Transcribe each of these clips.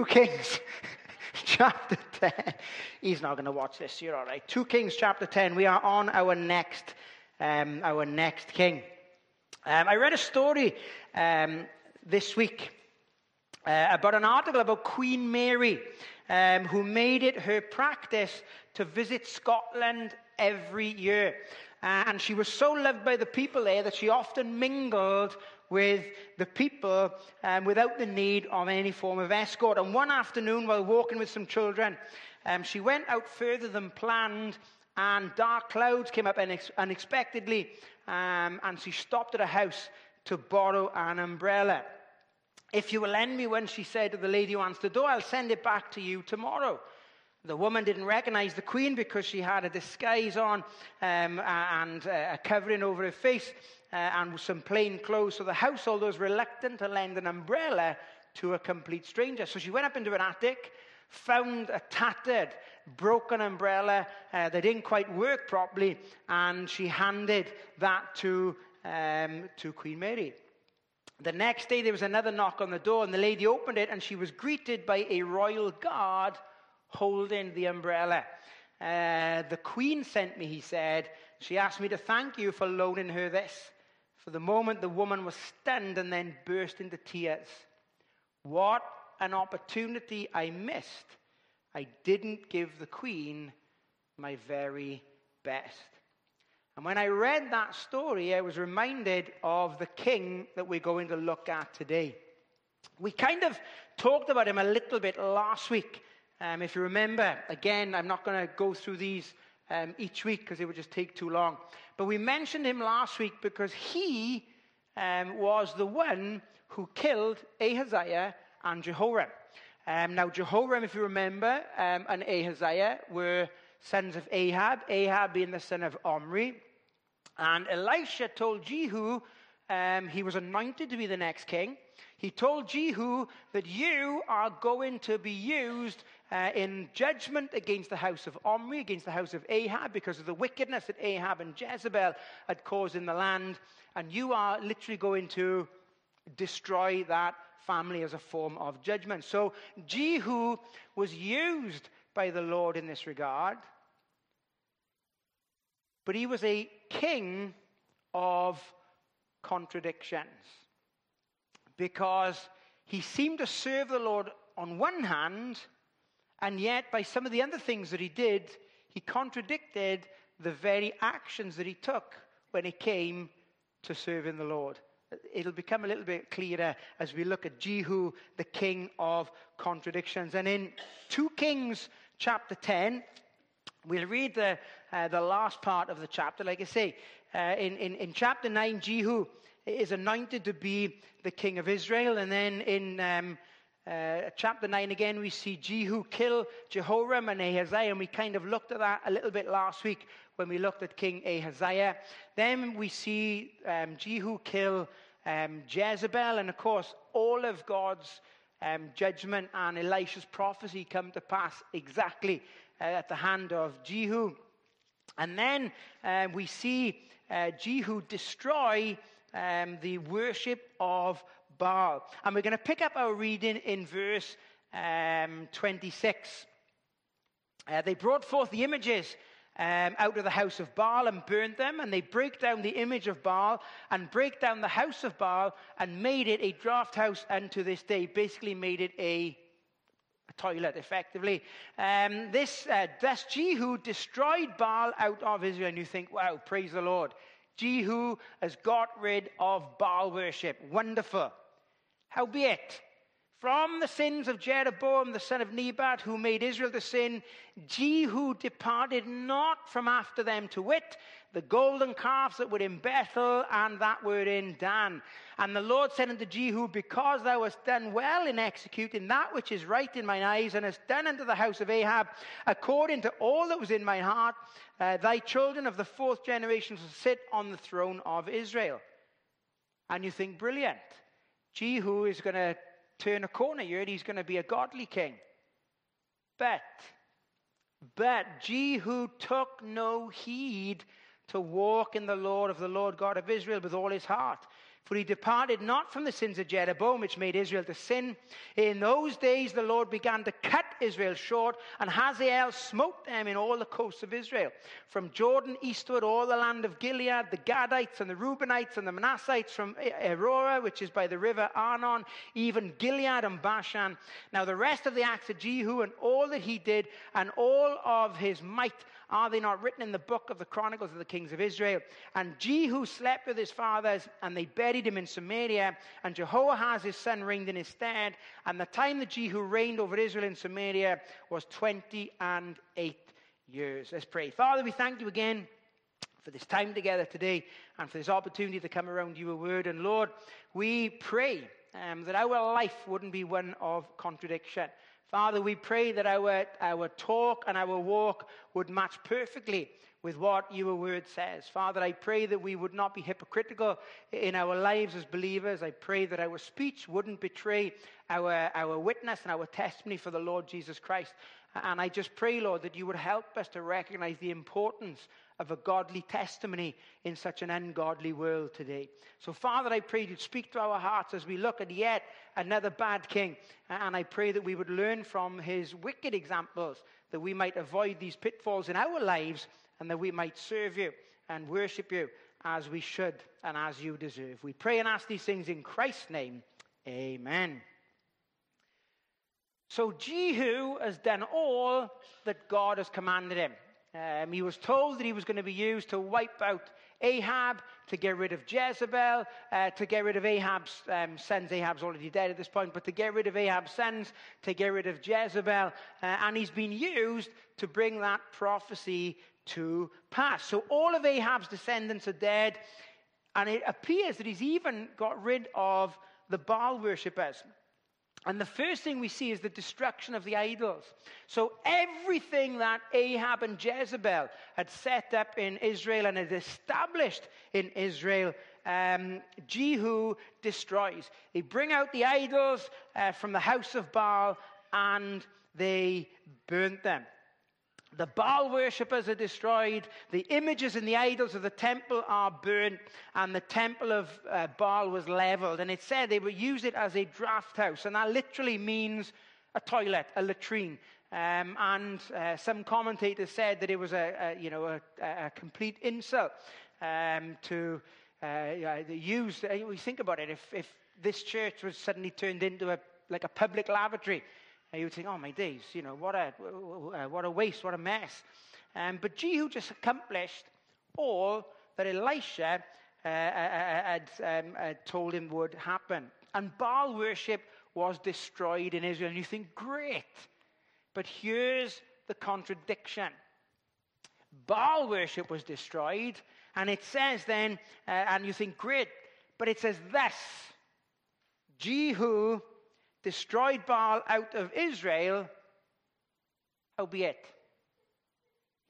2 Kings chapter 10. He's not going to watch this. You're all right. 2 Kings chapter 10. We are on our next, um, our next king. Um, I read a story um, this week uh, about an article about Queen Mary, um, who made it her practice to visit Scotland every year. Uh, and she was so loved by the people there that she often mingled with the people um, without the need of any form of escort. And one afternoon, while walking with some children, um, she went out further than planned, and dark clouds came up unex- unexpectedly, um, and she stopped at a house to borrow an umbrella. If you will lend me one, she said to the lady who answered the door, I'll send it back to you tomorrow. The woman didn't recognize the queen because she had a disguise on um, and a covering over her face uh, and some plain clothes. So the household was reluctant to lend an umbrella to a complete stranger. So she went up into an attic, found a tattered, broken umbrella uh, that didn't quite work properly, and she handed that to, um, to Queen Mary. The next day, there was another knock on the door, and the lady opened it, and she was greeted by a royal guard holding the umbrella. Uh, the Queen sent me, he said. She asked me to thank you for loaning her this. The moment, the woman was stunned and then burst into tears. What an opportunity I missed. I didn't give the Queen my very best. And when I read that story, I was reminded of the king that we're going to look at today. We kind of talked about him a little bit last week um, if you remember, again, I'm not going to go through these um, each week because it would just take too long. But we mentioned him last week because he um, was the one who killed Ahaziah and Jehoram. Um, now, Jehoram, if you remember, um, and Ahaziah were sons of Ahab, Ahab being the son of Omri. And Elisha told Jehu um, he was anointed to be the next king. He told Jehu that you are going to be used uh, in judgment against the house of Omri, against the house of Ahab, because of the wickedness that Ahab and Jezebel had caused in the land. And you are literally going to destroy that family as a form of judgment. So Jehu was used by the Lord in this regard, but he was a king of contradictions because he seemed to serve the Lord on one hand and yet, by some of the other things that he did, he contradicted the very actions that he took when it came to serving the Lord. It'll become a little bit clearer as we look at Jehu, the king of contradictions. And in 2 Kings chapter 10, we'll read the, uh, the last part of the chapter. Like I say, uh, in, in, in chapter 9, Jehu is anointed to be the king of Israel. And then in um, uh, chapter 9 again, we see Jehu kill Jehoram and Ahaziah, and we kind of looked at that a little bit last week when we looked at King Ahaziah. Then we see um, Jehu kill um, Jezebel, and of course, all of God's um, judgment and Elisha's prophecy come to pass exactly uh, at the hand of Jehu. And then uh, we see uh, Jehu destroy um, the worship of And we're going to pick up our reading in verse um, 26. Uh, they brought forth the images um, out of the house of Baal and burned them, and they break down the image of Baal and break down the house of Baal and made it a draft house unto this day. Basically, made it a, a toilet, effectively. Um, this, uh, thus Jehu destroyed Baal out of Israel. And you think, wow, praise the Lord. Jehu has got rid of Baal worship. Wonderful. Howbeit, from the sins of Jeroboam the son of Nebat, who made Israel to sin, Jehu departed not from after them to wit, the golden calves that were in Bethel and that were in Dan. And the Lord said unto Jehu, Because thou hast done well in executing that which is right in mine eyes, and hast done unto the house of Ahab according to all that was in my heart, uh, thy children of the fourth generation shall sit on the throne of Israel. And you think, brilliant. Jehu is going to turn a corner here and he's going to be a godly king. But, but Jehu took no heed to walk in the Lord of the Lord God of Israel with all his heart. For he departed not from the sins of Jeroboam, which made Israel to sin. In those days the Lord began to cut Israel short, and Hazael smote them in all the coasts of Israel. From Jordan eastward, all the land of Gilead, the Gadites and the Reubenites and the Manassites from Aroer, which is by the river Arnon, even Gilead and Bashan. Now the rest of the acts of Jehu and all that he did, and all of his might, are they not written in the book of the Chronicles of the kings of Israel? And Jehu slept with his fathers, and they buried him in Samaria. And Jehoahaz his son reigned in his stead. And the time that Jehu reigned over Israel in Samaria was twenty and eight years. Let's pray. Father, we thank you again for this time together today and for this opportunity to come around your word. And Lord, we pray um, that our life wouldn't be one of contradiction. Father, we pray that our, our talk and our walk would match perfectly with what your word says. Father, I pray that we would not be hypocritical in our lives as believers. I pray that our speech wouldn't betray our, our witness and our testimony for the Lord Jesus Christ. And I just pray, Lord, that you would help us to recognize the importance of a godly testimony in such an ungodly world today. So, Father, I pray you'd speak to our hearts as we look at yet another bad king. And I pray that we would learn from his wicked examples, that we might avoid these pitfalls in our lives, and that we might serve you and worship you as we should and as you deserve. We pray and ask these things in Christ's name. Amen. So Jehu has done all that God has commanded him. Um, he was told that he was going to be used to wipe out Ahab, to get rid of Jezebel, uh, to get rid of Ahab's um, sons. Ahab's already dead at this point, but to get rid of Ahab's sons, to get rid of Jezebel. Uh, and he's been used to bring that prophecy to pass. So all of Ahab's descendants are dead, and it appears that he's even got rid of the Baal worshippers. And the first thing we see is the destruction of the idols. So everything that Ahab and Jezebel had set up in Israel and had established in Israel, um, Jehu destroys. They bring out the idols uh, from the house of Baal and they burnt them. The Baal worshippers are destroyed. The images and the idols of the temple are burnt. And the temple of uh, Baal was leveled. And it said they would use it as a draft house. And that literally means a toilet, a latrine. Um, and uh, some commentators said that it was a, a you know, a, a, complete insult um, to uh, use. Uh, we think about it. If, if this church was suddenly turned into a, like a public lavatory, you would think, oh my days, you know, what a, what a waste, what a mess. Um, but Jehu just accomplished all that Elisha uh, uh, uh had, um, had told him would happen. And Baal worship was destroyed in Israel. And you think, great. But here's the contradiction Baal worship was destroyed. And it says then, uh, and you think, great. But it says thus Jehu destroyed Baal out of Israel, howbeit,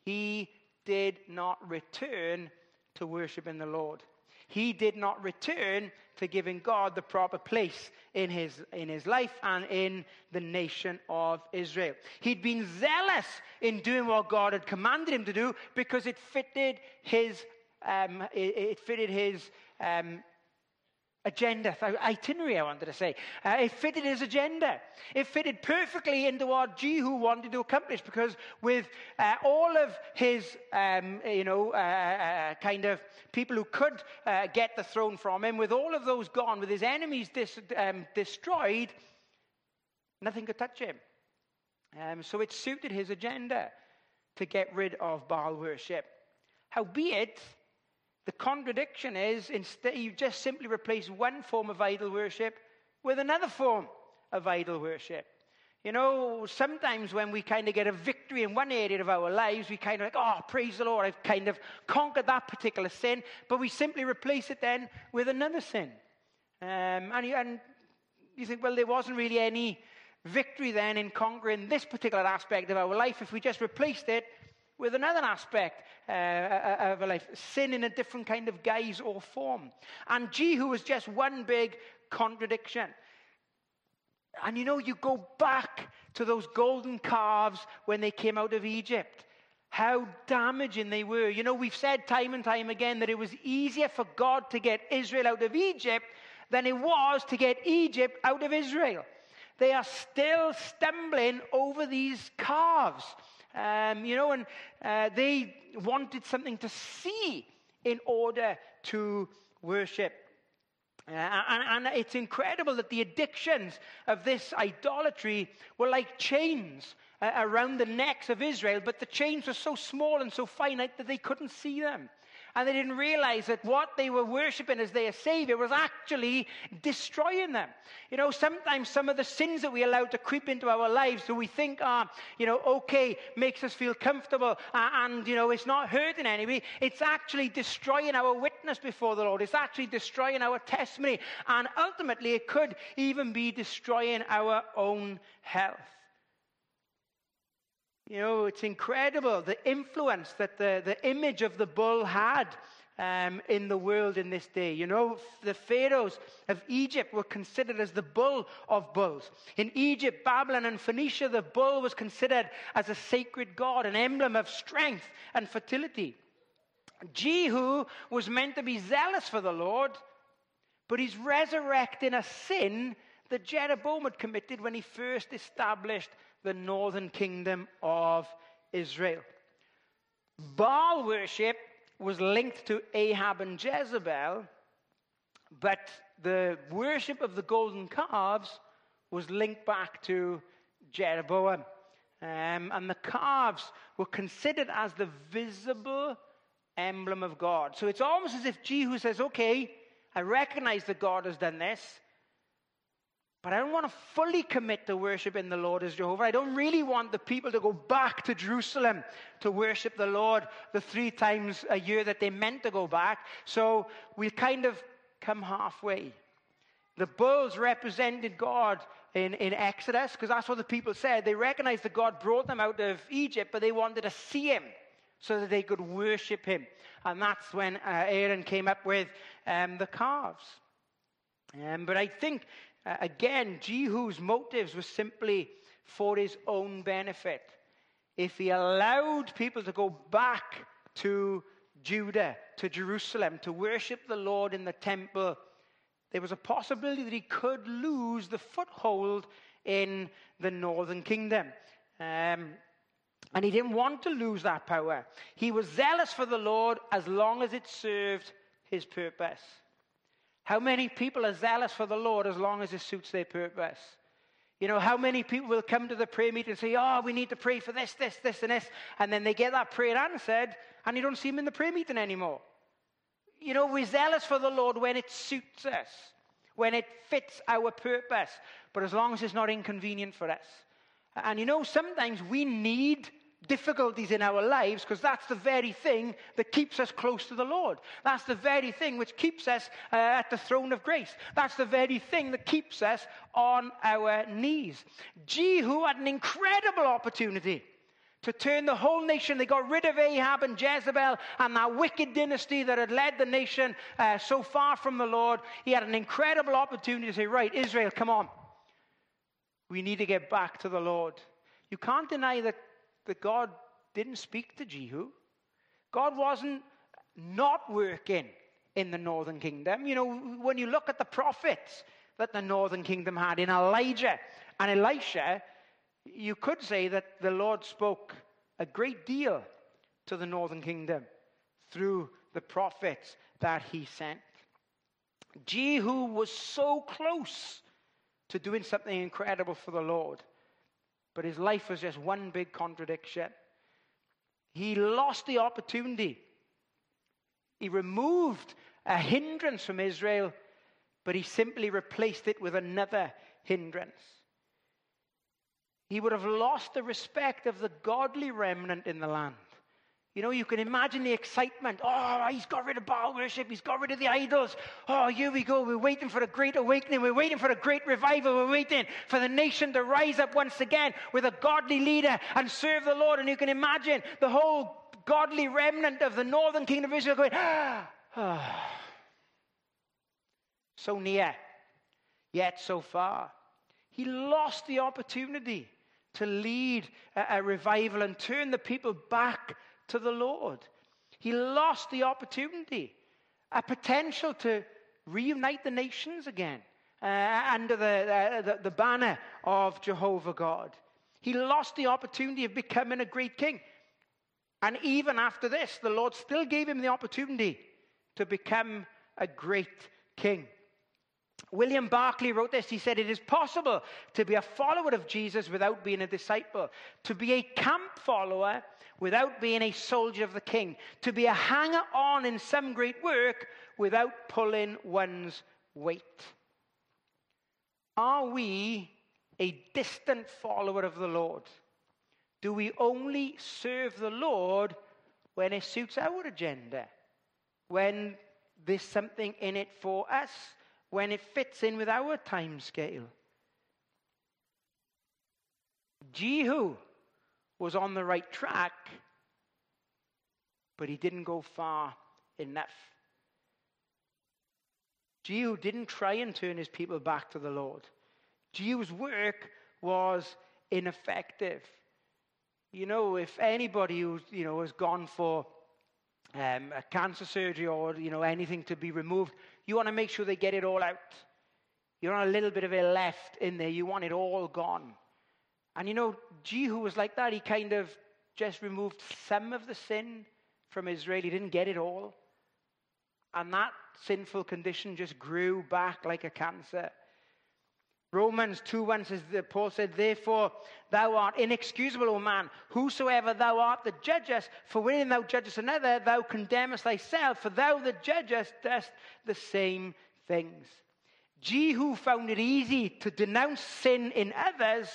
he did not return to worship in the Lord. He did not return to giving God the proper place in his, in his life and in the nation of Israel. He'd been zealous in doing what God had commanded him to do because it fitted his, um, it, it, fitted his um, agenda, itinerary, I wanted to say. Uh, it fitted his agenda. It fitted perfectly into what Jehu wanted to accomplish because with uh, all of his, um, you know, uh, uh kind of people who could uh, get the throne from him, with all of those gone, with his enemies dis- um, destroyed, nothing could touch him. Um, so it suited his agenda to get rid of Baal worship. Howbeit, the contradiction is instead you just simply replace one form of idol worship with another form of idol worship. You know, sometimes when we kind of get a victory in one area of our lives, we kind of like, oh, praise the Lord, I've kind of conquered that particular sin, but we simply replace it then with another sin. Um, and, you, and you think, well, there wasn't really any victory then in conquering this particular aspect of our life if we just replaced it with another aspect uh, uh, of life sin in a different kind of guise or form. And Jehu was just one big contradiction. And you know, you go back to those golden calves when they came out of Egypt. how damaging they were. You know, we've said time and time again that it was easier for God to get Israel out of Egypt than it was to get Egypt out of Israel. They are still stumbling over these calves. Um, you know, and uh, they wanted something to see in order to worship. Uh, and, and, it's incredible that the addictions of this idolatry were like chains uh, around the necks of Israel, but the chains were so small and so finite that they couldn't see them. And they didn't realize that what they were worshiping as their Savior was actually destroying them. You know, sometimes some of the sins that we allow to creep into our lives that we think are, you know, okay, makes us feel comfortable uh, and, you know, it's not hurting anybody, it's actually destroying our witness before the Lord. It's actually destroying our testimony. And ultimately, it could even be destroying our own health. You know, it's incredible the influence that the, the image of the bull had um, in the world in this day. You know, the pharaohs of Egypt were considered as the bull of bulls. In Egypt, Babylon, and Phoenicia, the bull was considered as a sacred god, an emblem of strength and fertility. Jehu was meant to be zealous for the Lord, but he's resurrecting a sin that Jeroboam had committed when he first established the northern kingdom of Israel. Baal worship was linked to Ahab and Jezebel, but the worship of the golden calves was linked back to Jeroboam. Um, and the calves were considered as the visible emblem of God. So it's almost as if Jehu says, Okay, I recognize that God has done this. But I don't want to fully commit to worshiping the Lord as Jehovah. I don't really want the people to go back to Jerusalem to worship the Lord the three times a year that they meant to go back. So we kind of come halfway. The bulls represented God in, in Exodus because that's what the people said. They recognized that God brought them out of Egypt, but they wanted to see him so that they could worship him. And that's when uh, Aaron came up with um, the calves. Um, but I think uh, again, Jehu's motives were simply for his own benefit. If he allowed people to go back to Judah, to Jerusalem, to worship the Lord in the temple, there was a possibility that he could lose the foothold in the northern kingdom. Um, and he didn't want to lose that power. He was zealous for the Lord as long as it served his purpose. How many people are zealous for the Lord as long as it suits their purpose? You know, how many people will come to the prayer meeting and say, Oh, we need to pray for this, this, this, and this. And then they get that prayer answered, and you don't see them in the prayer meeting anymore. You know, we're zealous for the Lord when it suits us, when it fits our purpose, but as long as it's not inconvenient for us. And you know, sometimes we need difficulties in our lives because that's the very thing that keeps us close to the Lord. That's the very thing which keeps us uh, at the throne of grace. That's the very thing that keeps us on our knees. Jehu had an incredible opportunity to turn the whole nation. They got rid of Ahab and Jezebel and that wicked dynasty that had led the nation uh, so far from the Lord. He had an incredible opportunity to say, Right, Israel, come on. We need to get back to the Lord. You can't deny that that God didn't speak to Jehu. God wasn't not working in the northern kingdom. You know, when you look at the prophets that the northern kingdom had in Elijah and Elisha, you could say that the Lord spoke a great deal to the northern kingdom through the prophets that he sent. Jehu was so close to doing something incredible for the Lord but his life was just one big contradiction. He lost the opportunity. He removed a hindrance from Israel, but he simply replaced it with another hindrance. He would have lost the respect of the godly remnant in the land. You know, you can imagine the excitement. Oh, he's got rid of Baal worship. He's got rid of the idols. Oh, here we go. We're waiting for a great awakening. We're waiting for a great revival. We're waiting for the nation to rise up once again with a godly leader and serve the Lord. And you can imagine the whole godly remnant of the northern kingdom of Israel going, ah, so near, yet so far. He lost the opportunity to lead a, a revival and turn the people back to the Lord. He lost the opportunity, a potential to reunite the nations again uh, under the, uh, the, the banner of Jehovah God. He lost the opportunity of becoming a great king. And even after this, the Lord still gave him the opportunity to become a great king. William Barclay wrote this. He said, It is possible to be a follower of Jesus without being a disciple, to be a camp follower without being a soldier of the king, to be a hanger on in some great work without pulling one's weight. Are we a distant follower of the Lord? Do we only serve the Lord when it suits our agenda? When there's something in it for us? When it fits in with our time scale? Jehu was on the right track, but he didn't go far enough. Jehu didn't try and turn his people back to the Lord. Jehu's work was ineffective. You know, if anybody who you know has gone for um, a cancer surgery or you know anything to be removed, you want to make sure they get it all out. You're on a little bit of it left in there. You want it all gone. And you know, Jehu was like that. He kind of just removed some of the sin from Israel. He didn't get it all. And that sinful condition just grew back like a cancer. Romans 2 1 says that Paul said, Therefore, thou art inexcusable, O man, whosoever thou art that judgest, for wherein thou judgest another, thou condemnest thyself, for thou that judgest dost the same things. Jehu found it easy to denounce sin in others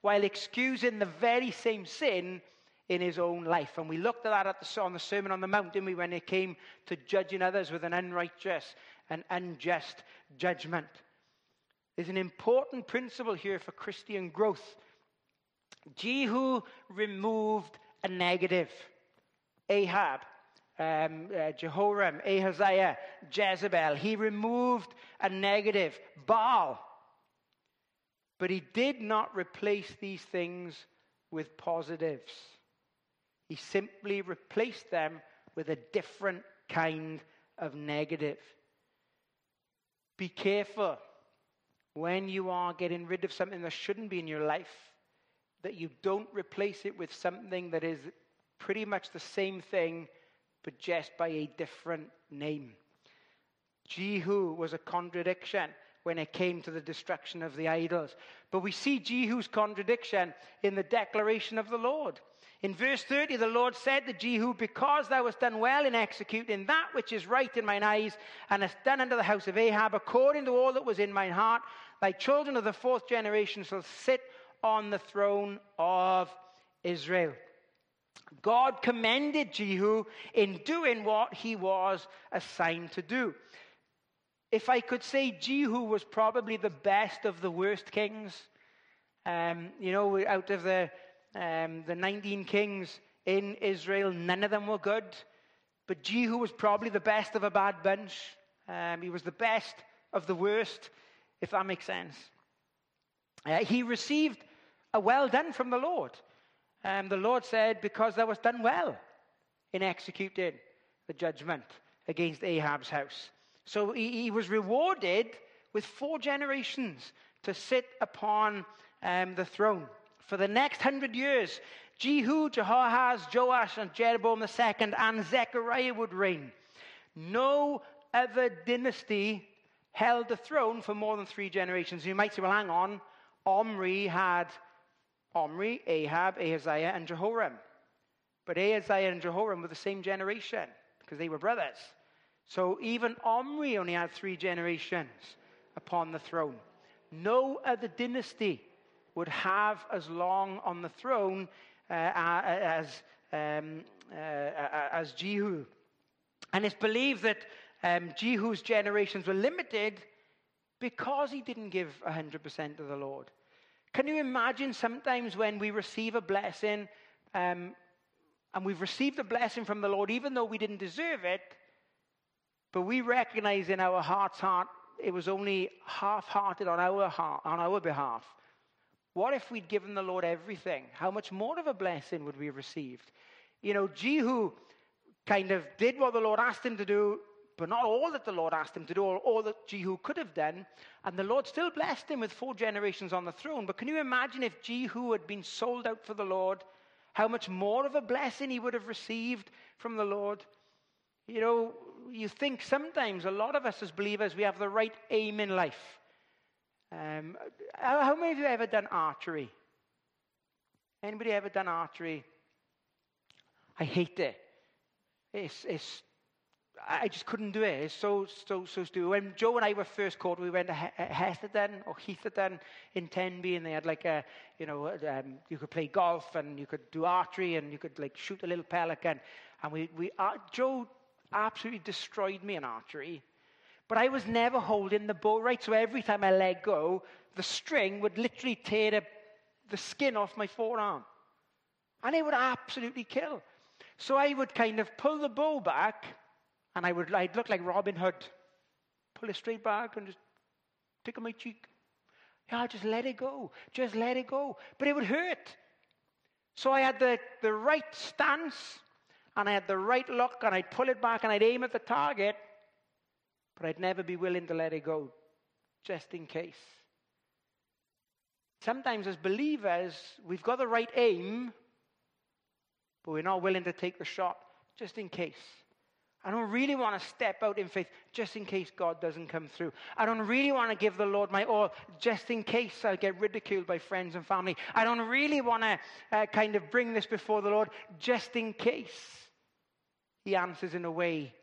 while excusing the very same sin in his own life. And we looked at that at the, on the Sermon on the Mount, didn't we, when it came to judging others with an unrighteous and unjust judgment. There's an important principle here for Christian growth. Jehu removed a negative. Ahab, um, uh, Jehoram, Ahaziah, Jezebel. He removed a negative. Baal. But he did not replace these things with positives. He simply replaced them with a different kind of negative. Be careful when you are getting rid of something that shouldn't be in your life, that you don't replace it with something that is pretty much the same thing, but just by a different name. Jehu was a contradiction when it came to the destruction of the idols. But we see Jehu's contradiction in the declaration of the Lord. In verse 30, the Lord said to Jehu, Because thou hast done well in executing that which is right in mine eyes, and hast done unto the house of Ahab according to all that was in mine heart, thy children of the fourth generation shall sit on the throne of Israel. God commended Jehu in doing what he was assigned to do. If I could say, Jehu was probably the best of the worst kings. Um, you know, out of the um, the 19 kings in Israel, none of them were good. But Jehu was probably the best of a bad bunch. Um, he was the best of the worst, if that makes sense. Uh, he received a well done from the Lord. Um, the Lord said, Because thou hast done well in executing the judgment against Ahab's house. So he, he was rewarded with four generations to sit upon um, the throne. For the next hundred years, Jehu, Jehoahaz, Joash, and Jeroboam II and Zechariah would reign. No other dynasty held the throne for more than three generations. You might say, well, hang on. Omri had Omri, Ahab, Ahaziah, and Jehoram. But Ahaziah and Jehoram were the same generation because they were brothers. So even Omri only had three generations upon the throne. No other dynasty would have as long on the throne uh, as, um, uh, as Jehu. And it's believed that um, Jehu's generations were limited because he didn't give 100% to the Lord. Can you imagine sometimes when we receive a blessing um, and we've received a blessing from the Lord, even though we didn't deserve it, but we recognize in our heart's heart it was only half hearted on our, on our behalf. What if we'd given the Lord everything? How much more of a blessing would we have received? You know, Jehu kind of did what the Lord asked him to do, but not all that the Lord asked him to do, or all that Jehu could have done. And the Lord still blessed him with four generations on the throne. But can you imagine if Jehu had been sold out for the Lord, how much more of a blessing he would have received from the Lord? You know, you think sometimes, a lot of us as believers, we have the right aim in life. Um, how many of you ever done archery? Anybody ever done archery? I hate it. It's, it's, I just couldn't do it. It's so, so, so stupid. When Joe and I were first caught, we went to Heatherden or Heatherden in Tenby, and they had like a, you know, um, you could play golf and you could do archery and you could like shoot a little pelican. And we, we uh, Joe absolutely destroyed me in archery. But I was never holding the bow right. So every time I let go, the string would literally tear the, the skin off my forearm. And it would absolutely kill. So I would kind of pull the bow back, and I would I'd look like Robin Hood. Pull it straight back and just tickle my cheek. Yeah, just let it go. Just let it go. But it would hurt. So I had the, the right stance, and I had the right look, and I'd pull it back, and I'd aim at the target, but I'd never be willing to let it go, just in case. Sometimes, as believers, we've got the right aim, but we're not willing to take the shot, just in case. I don't really want to step out in faith just in case God doesn't come through. I don't really want to give the Lord my all just in case I get ridiculed by friends and family. I don't really want to uh, kind of bring this before the Lord just in case He answers in a way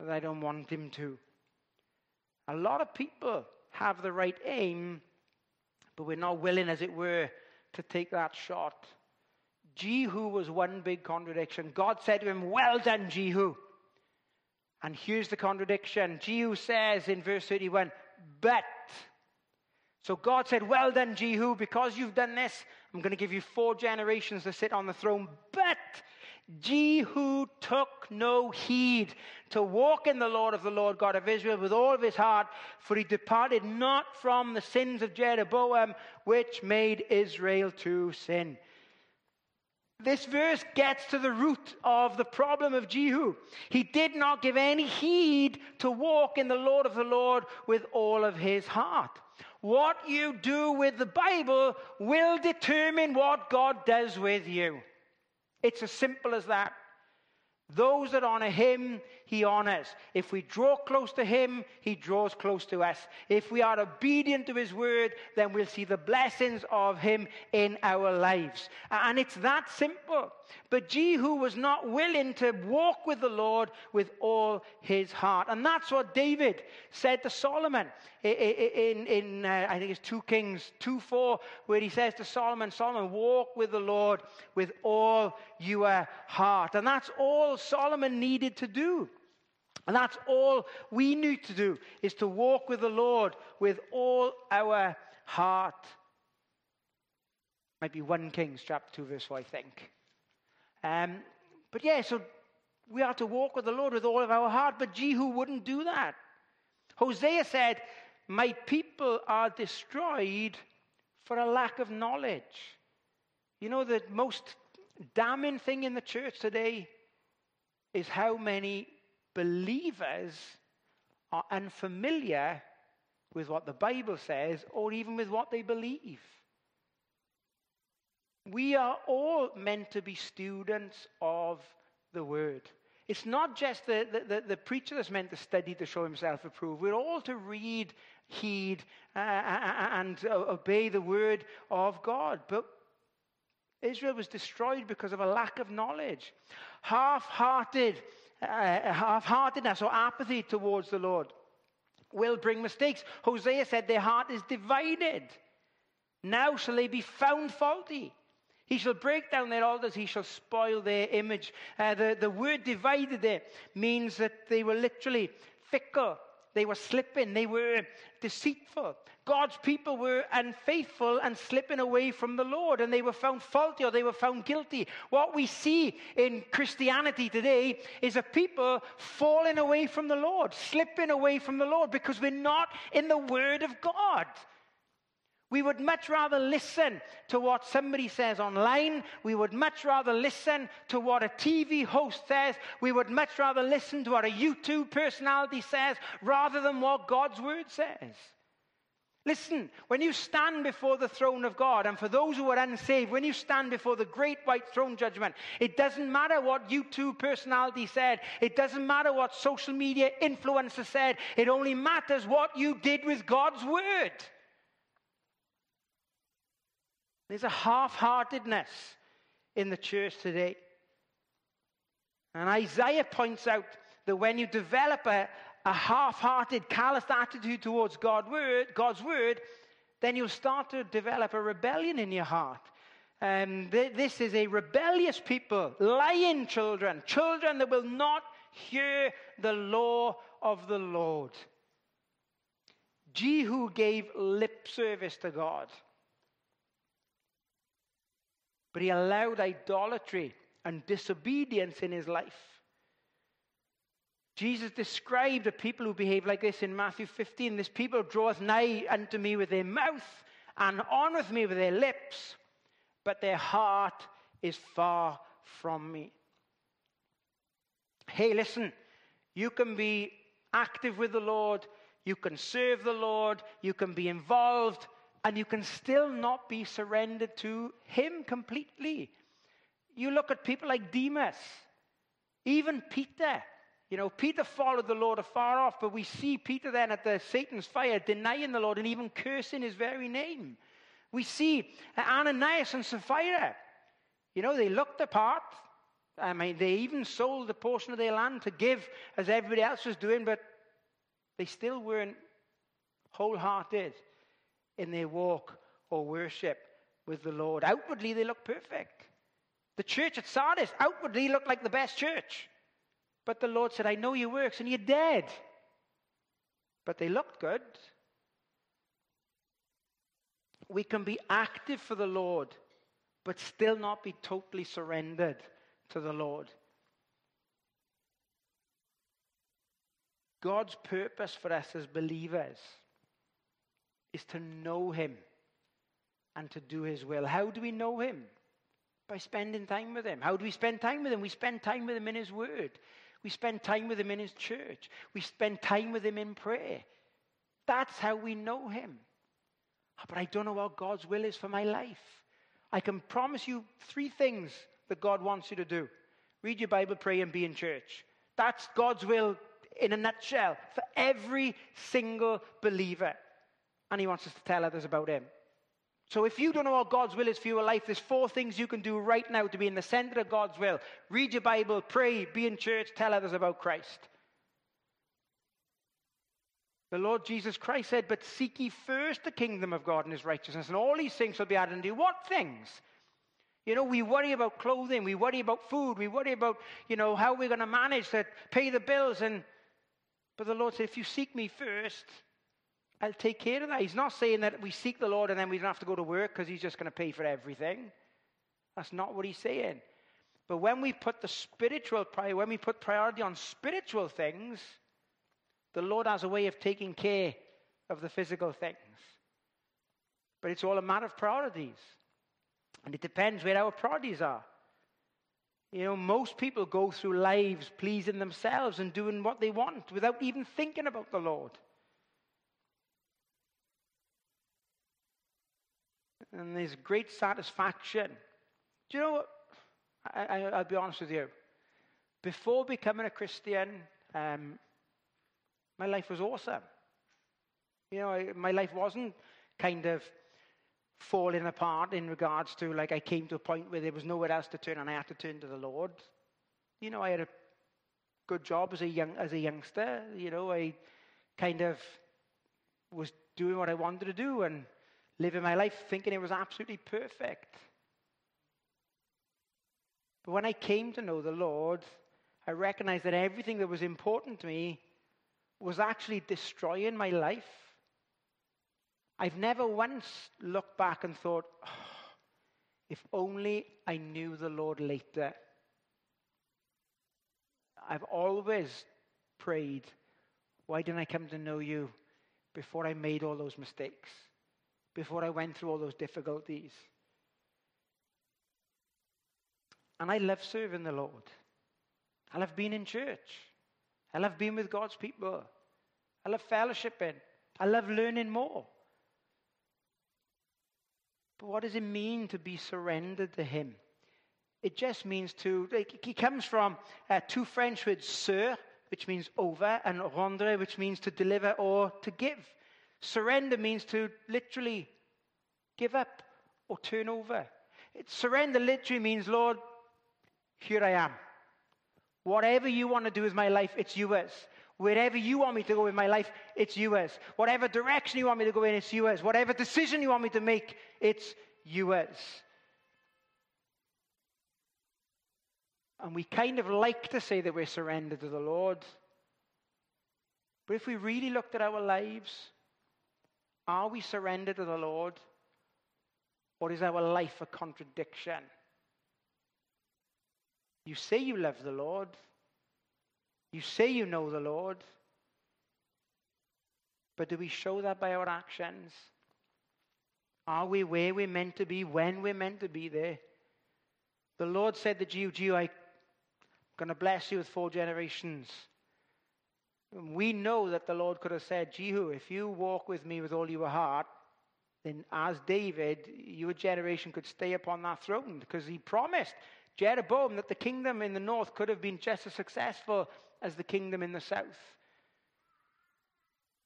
that I don't want Him to. A lot of people have the right aim, but we're not willing, as it were, to take that shot. Jehu was one big contradiction. God said to him, Well done, Jehu. And here's the contradiction. Jehu says in verse 31, But. So God said, Well done, Jehu, because you've done this, I'm going to give you four generations to sit on the throne. But Jehu took no heed to walk in the Lord of the Lord God of Israel with all of his heart, for he departed not from the sins of Jeroboam, which made Israel to sin. This verse gets to the root of the problem of Jehu. He did not give any heed to walk in the Lord of the Lord with all of his heart. What you do with the Bible will determine what God does with you. It's as simple as that. Those that honor him, he honors. If we draw close to him, he draws close to us. If we are obedient to his word, then we'll see the blessings of him in our lives. And it's that simple. But Jehu was not willing to walk with the Lord with all his heart. And that's what David said to Solomon in, in uh, I think it's 2 Kings 2 4, where he says to Solomon, Solomon, walk with the Lord with all your heart. And that's all Solomon needed to do. And that's all we need to do is to walk with the Lord with all our heart. Might be 1 Kings chapter 2, verse 4, I think. Um, but yeah, so we are to walk with the Lord with all of our heart, but Jehu wouldn't do that. Hosea said, My people are destroyed for a lack of knowledge. You know, the most damning thing in the church today is how many believers are unfamiliar with what the Bible says or even with what they believe. We are all meant to be students of the Word. It's not just the, the, the, preacher that's meant to study to show himself approved. We're all to read, heed, uh, uh, uh and uh, obey the Word of God. But Israel was destroyed because of a lack of knowledge. Half hearted uh, half-heartedness or apathy towards the Lord will bring mistakes. Hosea said their heart is divided. Now shall they be found faulty. He shall break down their altars, he shall spoil their image. Uh, the, the word divided there means that they were literally fickle, they were slipping, they were deceitful. God's people were unfaithful and slipping away from the Lord, and they were found faulty or they were found guilty. What we see in Christianity today is a people falling away from the Lord, slipping away from the Lord because we're not in the Word of God. We would much rather listen to what somebody says online. We would much rather listen to what a TV host says. We would much rather listen to what a YouTube personality says rather than what God's word says. Listen, when you stand before the throne of God, and for those who are unsaved, when you stand before the great white throne judgment, it doesn't matter what YouTube personality said. It doesn't matter what social media influencer said. It only matters what you did with God's word. There's a half heartedness in the church today. And Isaiah points out that when you develop a, a half hearted, calloused attitude towards God word, God's word, then you'll start to develop a rebellion in your heart. Um, th- this is a rebellious people, lying children, children that will not hear the law of the Lord. Jehu gave lip service to God. But he allowed idolatry and disobedience in his life. Jesus described the people who behave like this in Matthew 15. This people draweth nigh unto me with their mouth and honoreth me with their lips, but their heart is far from me. Hey, listen, you can be active with the Lord, you can serve the Lord, you can be involved, and you can still not be surrendered to Him completely. You look at people like Demas, even Peter. You know, Peter followed the Lord afar off, but we see Peter then at the Satan's fire denying the Lord and even cursing his very name. We see Ananias and Sapphira. You know, they looked the part. I mean, they even sold a portion of their land to give as everybody else was doing, but they still weren't wholehearted in their walk or worship with the Lord. Outwardly, they looked perfect. The church at Sardis outwardly looked like the best church. But the Lord said, I know your works and you're dead. But they looked good. We can be active for the Lord, but still not be totally surrendered to the Lord. God's purpose for us as believers is to know Him and to do His will. How do we know Him? By spending time with Him. How do we spend time with Him? We spend time with Him in His Word. We spend time with Him in His church. We spend time with Him in prayer. That's how we know Him. Ah, but I don't know what God's will is for my life. I can promise you three things that God wants you to do read your Bible, pray, and be in church. That's God's will in a nutshell for every single believer and he wants us to tell others about him. So if you don't know what God's will is for your life, there's four things you can do right now to be in the center of God's will. Read your Bible, pray, be in church, tell others about Christ. The Lord Jesus Christ said, But seek ye first the kingdom of God and his righteousness, and all these things will be added unto you. What things? You know, we worry about clothing, we worry about food, we worry about, you know, how we're going to manage to pay the bills. And but the Lord said, if you seek me first, I'll take care of that. He's not saying that we seek the Lord and then we don't have to go to work because He's just going to pay for everything. That's not what He's saying. But when we put the spiritual priority, when we put priority on spiritual things, the Lord has a way of taking care of the physical things. But it's all a matter of priorities. And it depends where our priorities are. You know, most people go through lives pleasing themselves and doing what they want without even thinking about the Lord. And there's great satisfaction. Do you know what? I, will be honest with you. Before becoming a Christian, um, my life was awesome. You know, I, my life wasn't kind of falling apart in regards to like I came to a point where there was nowhere else to turn and I had to turn to the Lord. You know, I had a good job as a young as a youngster. You know, I kind of was doing what I wanted to do and living my life thinking it was absolutely perfect. But when I came to know the Lord, I recognized that everything that was important to me was actually destroying my life. I've never once looked back and thought, oh, if only I knew the Lord later. I've always prayed, why didn't I come to know you before I made all those mistakes? Before I went through all those difficulties. And I love serving the Lord. I love being in church. I love being with God's people. I love fellowshipping. I love learning more. But what does it mean to be surrendered to Him? It just means to, like, he comes from uh, two French words, sur, which means over, and rendre, which means to deliver or to give. Surrender means to literally give up or turn over. It, surrender literally means, Lord, here I am. Whatever you want to do with my life, it's yours. Wherever you want me to go in my life, it's yours. Whatever direction you want me to go in, it's yours. Whatever decision you want me to make, it's yours. And we kind of like to say that we're surrendered to the Lord. But if we really looked at our lives, are we surrendered to the Lord? Or is our life a contradiction? You say you love the Lord. You say you know the Lord. But do we show that by our actions? Are we where we're meant to be when we're meant to be there? The Lord said to Jehu, Jehu, I'm going to bless you with four generations. We know that the Lord could have said, Jehu, if you walk with me with all your heart, then as David, your generation could stay upon that throne because he promised Jeroboam that the kingdom in the north could have been just as successful as the kingdom in the south.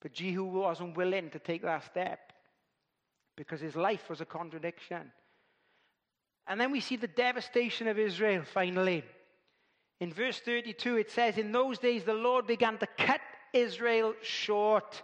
But Jehu wasn't willing to take that step because his life was a contradiction. And then we see the devastation of Israel finally. In verse 32, it says, In those days the Lord began to cut Israel short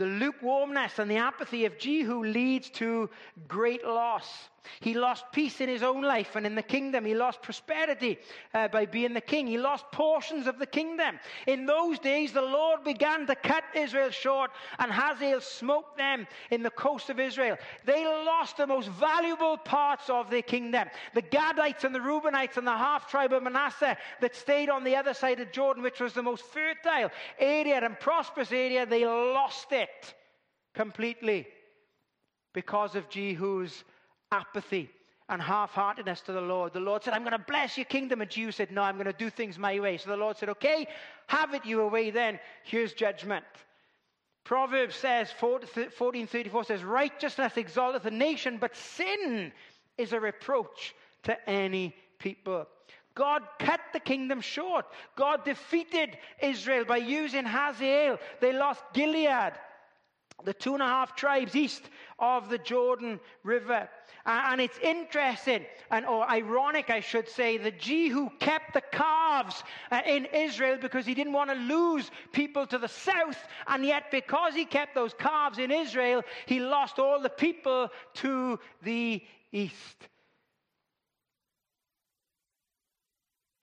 the lukewarmness and the apathy of Jehu leads to great loss. He lost peace in his own life and in the kingdom. He lost prosperity uh, by being the king. He lost portions of the kingdom. In those days, the Lord began to cut Israel short, and Hazael smote them in the coast of Israel. They lost the most valuable parts of their kingdom. The Gadites and the Reubenites and the half tribe of Manasseh that stayed on the other side of Jordan, which was the most fertile area and prosperous area, they lost it completely because of Jehu's apathy and half heartedness to the Lord. The Lord said, I'm going to bless your kingdom. And Jehu said, No, I'm going to do things my way. So the Lord said, Okay, have it your way then. Here's judgment. Proverbs says, 1434 says, Righteousness exalteth a nation, but sin is a reproach to any people. God cut the kingdom short. God defeated Israel by using Hazael. They lost Gilead the two and a half tribes east of the Jordan River. and it's interesting, and or ironic, I should say, that Jehu kept the calves uh, in Israel because he didn't want to lose people to the south, and yet because he kept those calves in Israel, he lost all the people to the east.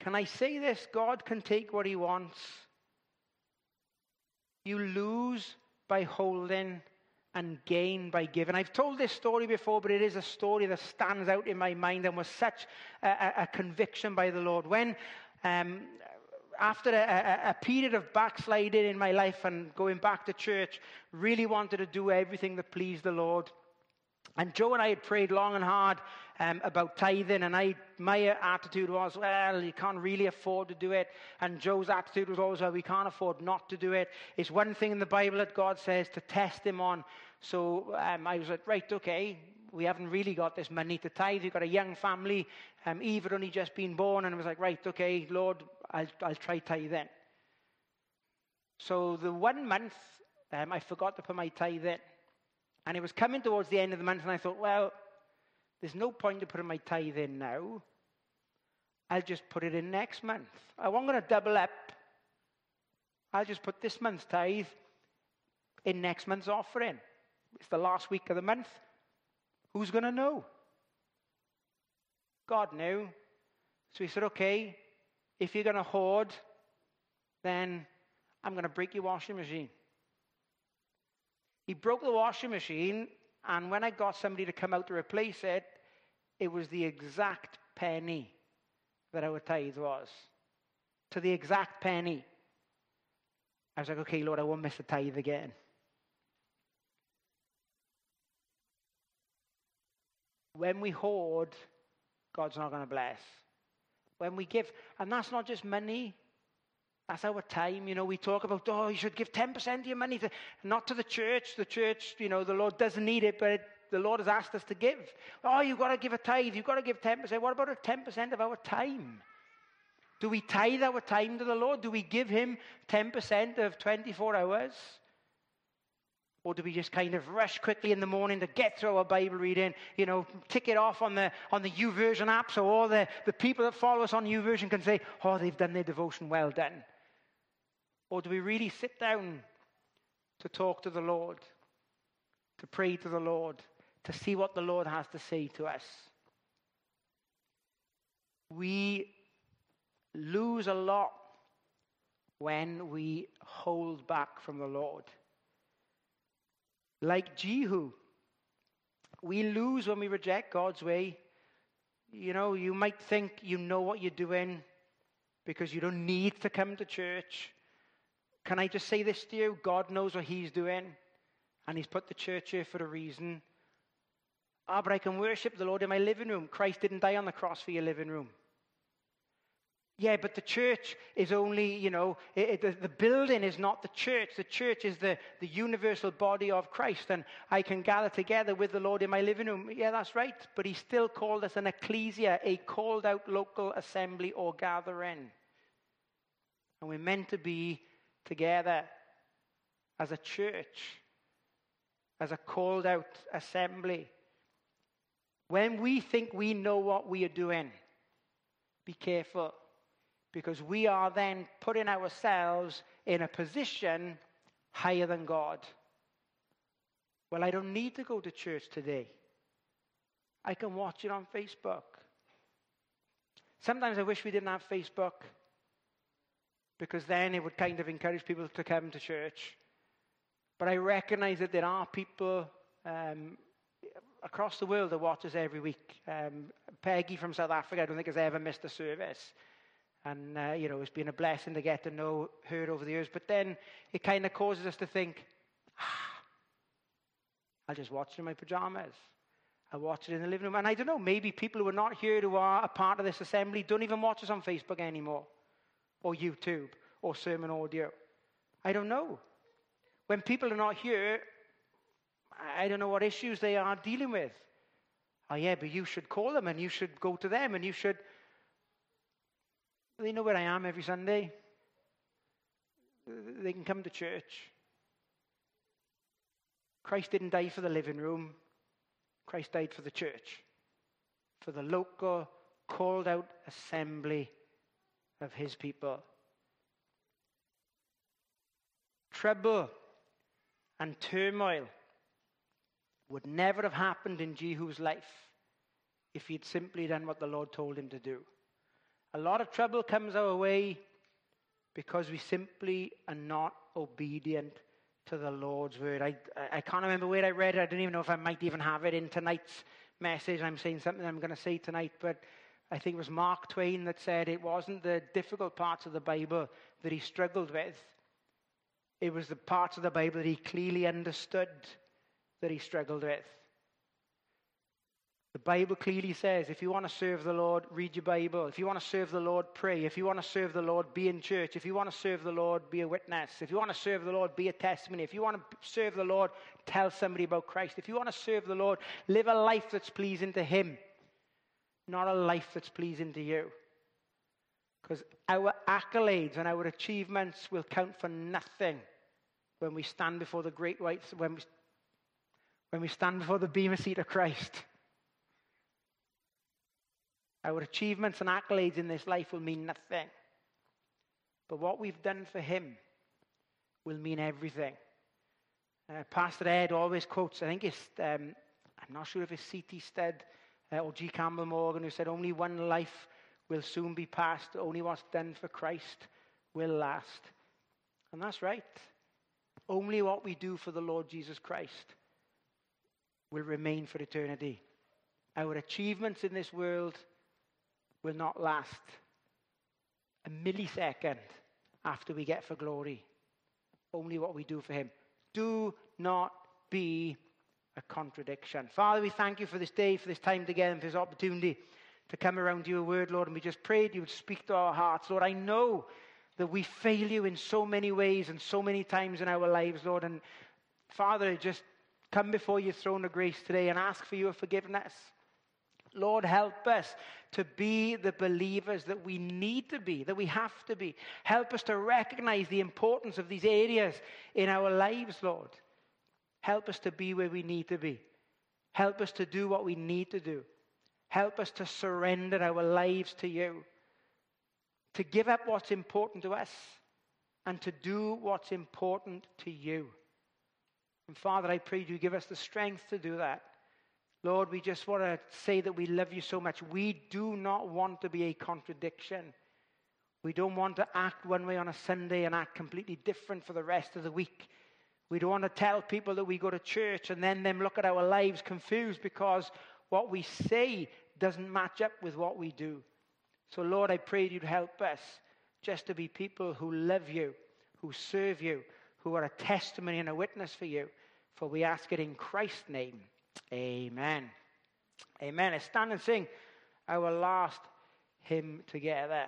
Can I say this? God can take what he wants. You lose by holding and gain by giving. I've told this story before, but it is a story that stands out in my mind and was such a, a conviction by the Lord. When, um, after a, a, period of backsliding in my life and going back to church, really wanted to do everything that pleased the Lord. And Joe and I had prayed long and hard um, about tithing, and I, my attitude was, well, you can't really afford to do it. And Joe's attitude was always, well, we can't afford not to do it. It's one thing in the Bible that God says to test him on. So um, I was like, right, okay, we haven't really got this money to tithe. We've got a young family. Um, Eve had only just been born, and I was like, right, okay, Lord, I'll, I'll try tithe then. So the one month, um, I forgot to put my tithe in. And it was coming towards the end of the month, and I thought, well, there's no point in putting my tithe in now. I'll just put it in next month. I wasn't going to double up. I'll just put this month's tithe in next month's offering. It's the last week of the month. Who's going to know? God knew. So he said, okay, if you're going to hoard, then I'm going to break your washing machine. He broke the washing machine, and when I got somebody to come out to replace it, it was the exact penny that our tithe was. To the exact penny. I was like, okay, Lord, I won't miss the tithe again. when we hoard, God's not going to bless. When we give, and that's not just money, that's our time. You know, we talk about, oh, you should give 10% of your money, to, not to the church. The church, you know, the Lord doesn't need it, but it, the Lord has asked us to give. Oh, you've got to give a tithe. You've got to give 10%. What about a 10% of our time? Do we tithe our time to the Lord? Do we give Him 10% of 24 hours? Or do we just kind of rush quickly in the morning to get through our Bible reading, you know, tick it off on the, on the YouVersion app so all the, the people that follow us on YouVersion can say, oh, they've done their devotion well done? Or do we really sit down to talk to the Lord, to pray to the Lord, to see what the Lord has to say to us? We lose a lot when we hold back from the Lord. Like Jehu, we lose when we reject God's way. You know, you might think you know what you're doing because you don't need to come to church. Can I just say this to you? God knows what He's doing, and He's put the church here for a reason. Ah, but I can worship the Lord in my living room. Christ didn't die on the cross for your living room. Yeah, but the church is only, you know, it, it, the building is not the church. The church is the, the universal body of Christ, and I can gather together with the Lord in my living room. Yeah, that's right. But He still called us an ecclesia, a called out local assembly or gathering. And we're meant to be together as a church, as a called out assembly. When we think we know what we are doing, be careful because we are then putting ourselves in a position higher than God. Well, I don't need to go to church today. I can watch it on Facebook. Sometimes I wish we didn't have Facebook because then it would kind of encourage people to come to church. But I recognize that there are people um, across the world that watch us every week. Um, Peggy from South Africa, I don't think has ever missed a service. And, uh, you know, it's been a blessing to get to know her over the years. But then it kind of causes us to think, ah, I'll just watch it in my pajamas. I'll watch it in the living room. And I don't know, maybe people who are not here who are a part of this assembly don't even watch us on Facebook anymore, or YouTube, or sermon audio. I don't know. When people are not here, I don't know what issues they are dealing with. Oh, yeah, but you should call them and you should go to them and you should. They know where I am every Sunday. They can come to church. Christ didn't die for the living room, Christ died for the church, for the local, called out assembly of his people. Trouble and turmoil would never have happened in Jehu's life if he'd simply done what the Lord told him to do. A lot of trouble comes our way because we simply are not obedient to the Lord's word. I, I can't remember where I read it. I don't even know if I might even have it in tonight's message. I'm saying something I'm going to say tonight, but I think it was Mark Twain that said it wasn't the difficult parts of the Bible that he struggled with. It was the parts of the Bible that he clearly understood that he struggled with. The Bible clearly says if you want to serve the Lord, read your Bible. If you want to serve the Lord, pray. If you want to serve the Lord, be in church. If you want to serve the Lord, be a witness. If you want to serve the Lord, be a testimony. If you want to serve the Lord, tell somebody about Christ. If you want to serve the Lord, live a life that's pleasing to Him, not a life that's pleasing to you. Because our accolades and our achievements will count for nothing when we stand before the great white, when we, when we stand before the bema seat of Christ. Our achievements and accolades in this life will mean nothing. But what we've done for Him will mean everything. Uh, Pastor Ed always quotes, I think it's, um, I'm not sure if it's C.T. Studd uh, or G. Campbell Morgan, who said, Only one life will soon be passed, only what's done for Christ will last. And that's right. Only what we do for the Lord Jesus Christ will remain for eternity. Our achievements in this world will not last a millisecond after we get for glory. Only what we do for Him. Do not be a contradiction. Father, we thank you for this day, for this time together, and for this opportunity to come around your word, Lord. And we just prayed you would speak to our hearts. Lord, I know that we fail you in so many ways and so many times in our lives, Lord. And Father, just come before your throne of grace today and ask for your forgiveness. Lord, help us to be the believers that we need to be, that we have to be. Help us to recognize the importance of these areas in our lives, Lord. Help us to be where we need to be. Help us to do what we need to do. Help us to surrender our lives to you, to give up what's important to us, and to do what's important to you. And Father, I pray you give us the strength to do that. Lord, we just want to say that we love you so much. We do not want to be a contradiction. We don't want to act one way on a Sunday and act completely different for the rest of the week. We don't want to tell people that we go to church and then them look at our lives confused because what we say doesn't match up with what we do. So, Lord, I pray you'd help us just to be people who love you, who serve you, who are a testimony and a witness for you. For we ask it in Christ's name. Amen. Amen. Let's stand and sing our last hymn together.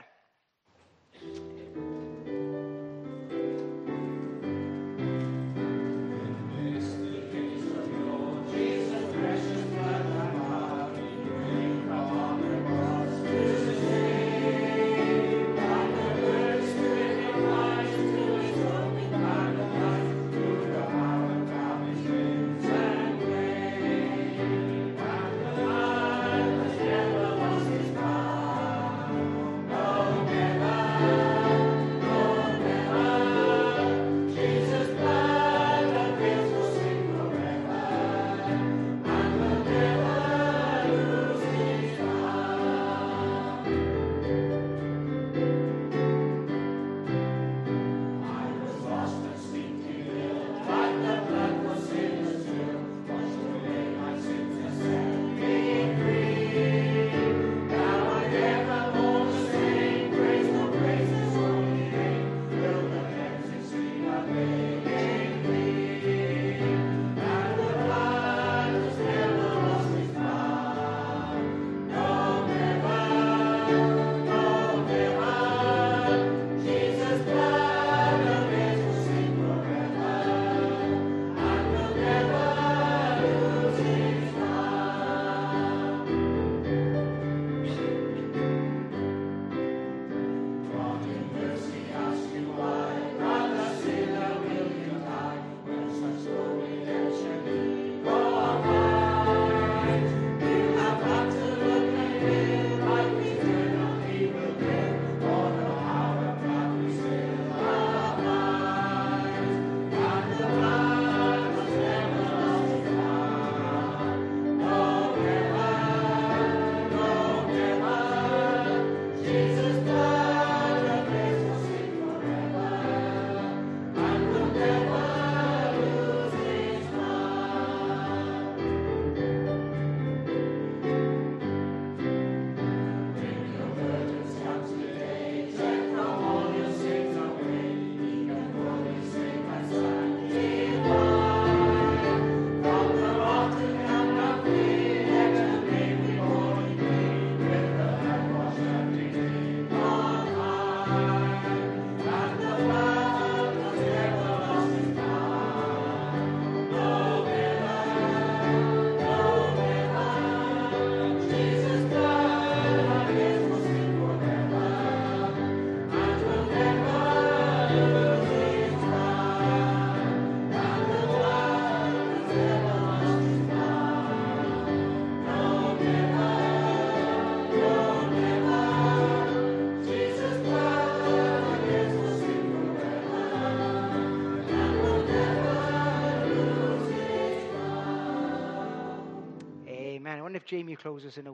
Jamie closes in a